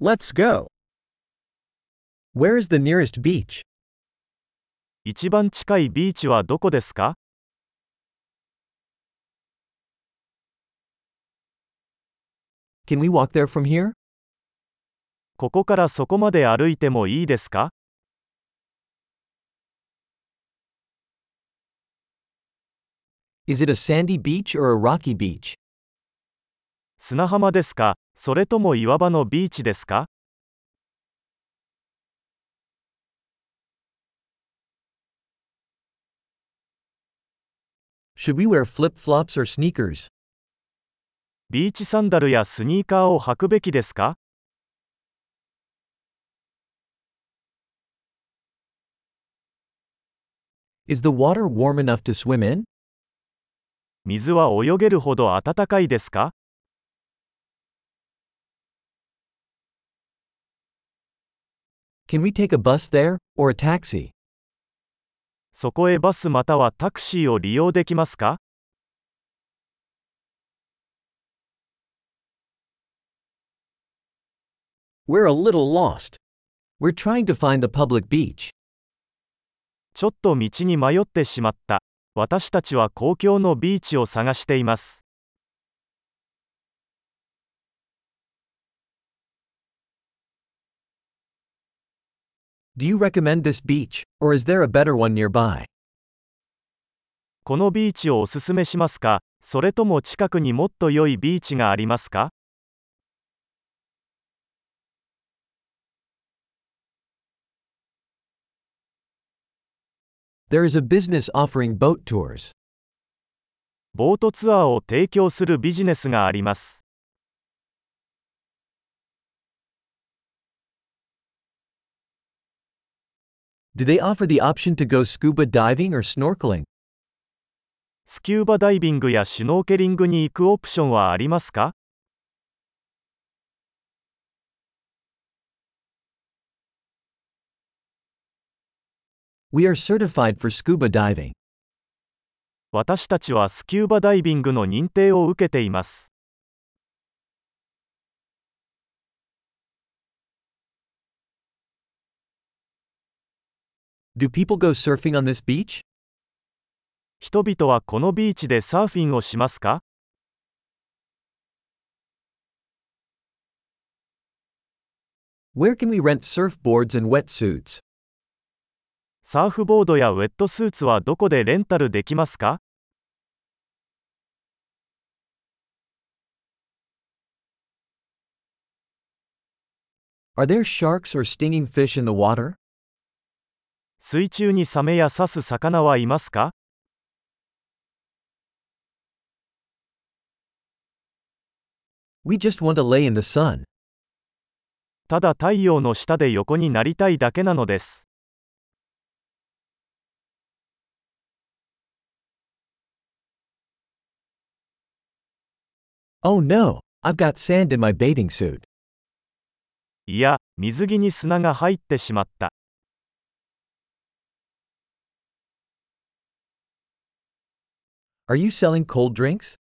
Let's go. Where is the nearest beach? 一番近いビーチはどこですか Can we walk there from here? ここからそこまで歩いてもいいですか Is it a sandy beach or a rocky beach? 砂浜ですかそれとも岩場のビーチですか Should we wear flip flops or sneakers? ビーチサンダルやスニーカーを履くべきですか Is the water warm enough to swim in? 水は泳げるほど暖かいですか Can we take a bus there, or a taxi? そこへバスまたはタクシーを利用できますか We're a little lost. We're trying to find the public beach. ちょっと道に迷ってしまった。私たちは公共のビーチを探しています。Do you recommend this beach, or is there a better one nearby? このビーチをおすすめしますかそれとも近くにもっと良いビーチがありますか There is a business offering boat tours. ボートツアーを提供するビジネスがあります。Do they offer the option to go scuba diving or snorkeling? スキューバダイビングやシュノーケリングに行くオプションはありますか We are certified for scuba diving. 私たちはスキューバダイビングの認定を受けています。Do people go surfing on this beach? 人々はこのビーチでサーフィンをしますか Where can we rent surfboards and wetsuits? サーフボードやウェットスーツはどこでレンタルできますか Are there sharks or stinging fish in the water? 水中にサメや刺す魚はいますか We just want to lay in the sun. ただ太陽の下で横になりたいだけなのです。Oh no, I've got sand in my bathing suit. いや、水着に砂が入ってしまった。Are you selling cold drinks?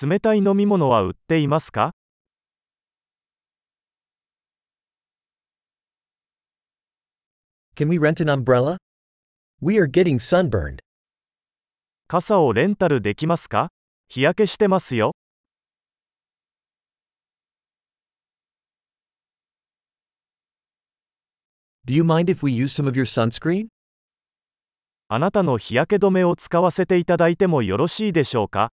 冷たい飲み物は売っていますか Can we rent an umbrella? We are getting sunburned. 傘をレンタルできますか日焼けしてますよ。 Do you mind if we use some of your sunscreen? あなたの日焼け止めを使わせていただいてもよろしいでしょうか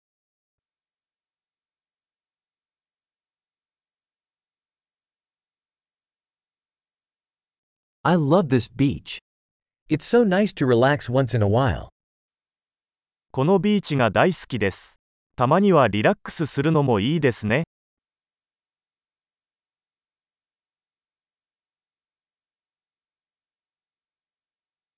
？I love this beach. It's so nice to relax once in a while. このビーチが大好きです。たまにはリラックスするのもいいですね。